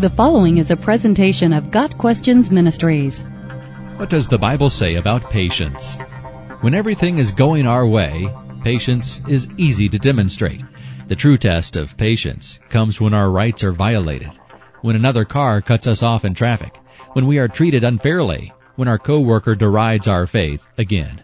The following is a presentation of Got Questions Ministries. What does the Bible say about patience? When everything is going our way, patience is easy to demonstrate. The true test of patience comes when our rights are violated, when another car cuts us off in traffic, when we are treated unfairly, when our coworker derides our faith again.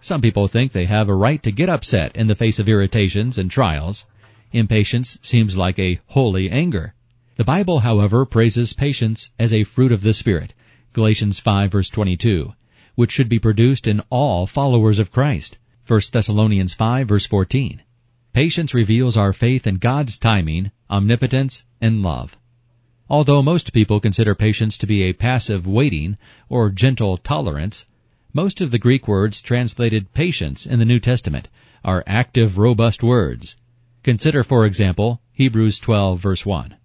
Some people think they have a right to get upset in the face of irritations and trials. Impatience seems like a holy anger. The Bible, however, praises patience as a fruit of the Spirit, Galatians 5 verse 22, which should be produced in all followers of Christ, 1 Thessalonians 5 verse 14. Patience reveals our faith in God's timing, omnipotence, and love. Although most people consider patience to be a passive waiting or gentle tolerance, most of the Greek words translated patience in the New Testament are active, robust words. Consider, for example, Hebrews 12 verse 1.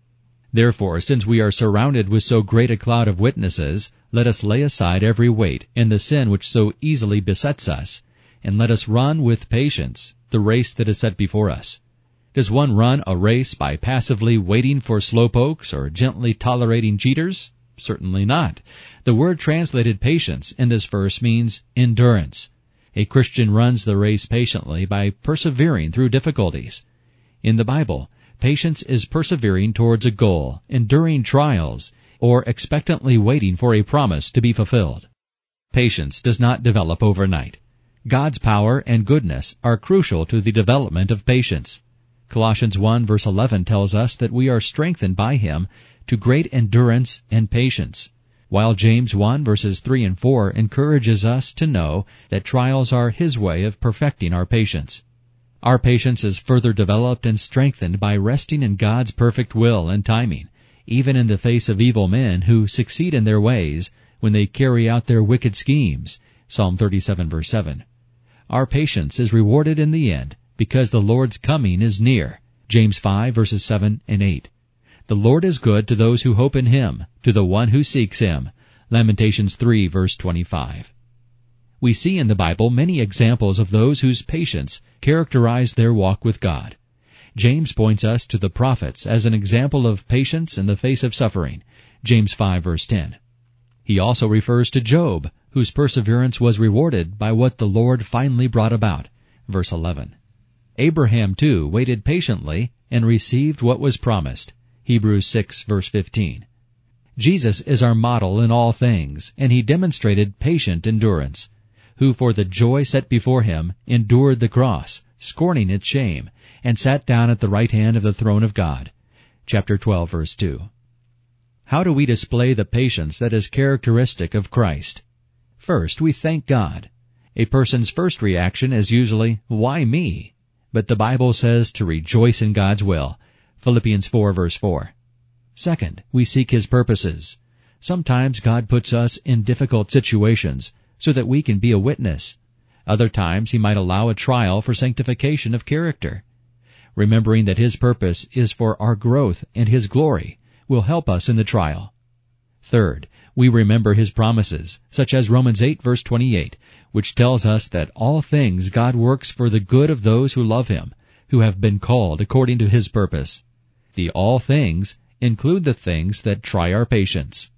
Therefore, since we are surrounded with so great a cloud of witnesses, let us lay aside every weight and the sin which so easily besets us, and let us run with patience the race that is set before us. Does one run a race by passively waiting for slowpokes or gently tolerating cheaters? Certainly not. The word translated patience in this verse means endurance. A Christian runs the race patiently by persevering through difficulties. In the Bible, patience is persevering towards a goal, enduring trials, or expectantly waiting for a promise to be fulfilled. Patience does not develop overnight. God's power and goodness are crucial to the development of patience. Colossians 1 verse 11 tells us that we are strengthened by Him to great endurance and patience, while James 1 verses 3 and 4 encourages us to know that trials are His way of perfecting our patience. Our patience is further developed and strengthened by resting in God's perfect will and timing, even in the face of evil men who succeed in their ways when they carry out their wicked schemes. Psalm 37 verse 7. Our patience is rewarded in the end because the Lord's coming is near. James 5 verses 7 and 8. The Lord is good to those who hope in Him, to the one who seeks Him. Lamentations 3 verse 25. We see in the Bible many examples of those whose patience characterized their walk with God. James points us to the prophets as an example of patience in the face of suffering. James 5 verse 10. He also refers to Job, whose perseverance was rewarded by what the Lord finally brought about. Verse 11. Abraham too waited patiently and received what was promised. Hebrews 6 verse 15. Jesus is our model in all things, and he demonstrated patient endurance, who for the joy set before him endured the cross, scorning its shame, and sat down at the right hand of the throne of God. Chapter 12 verse 2. How do we display the patience that is characteristic of Christ? First, we thank God. A person's first reaction is usually, why me? But the Bible says to rejoice in God's will, Philippians 4 verse 4. Second, we seek His purposes. Sometimes God puts us in difficult situations so that we can be a witness. Other times He might allow a trial for sanctification of character. Remembering that His purpose is for our growth and His glory will help us in the trial. Third, we remember His promises, such as Romans 8 verse 28, which tells us that all things God works for the good of those who love Him, who have been called according to His purpose. The all things include the things that try our patience.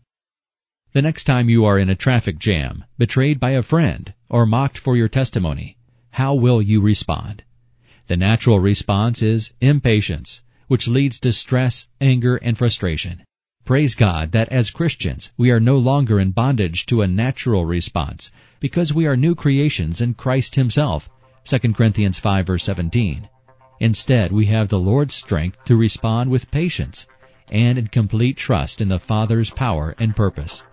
The next time you are in a traffic jam, betrayed by a friend, or mocked for your testimony, how will you respond? The natural response is impatience, which leads to stress, anger, and frustration. Praise God that as Christians we are no longer in bondage to a natural response because we are new creations in Christ Himself. 2 Corinthians 5 verse 17. Instead, we have the Lord's strength to respond with patience and in complete trust in the Father's power and purpose.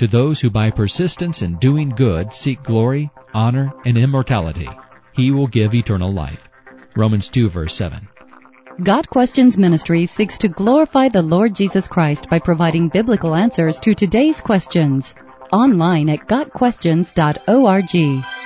To those who by persistence in doing good seek glory, honor, and immortality, He will give eternal life. Romans 2 verse 7. Got Questions Ministry seeks to glorify the Lord Jesus Christ by providing biblical answers to today's questions. Online at GotQuestions.org.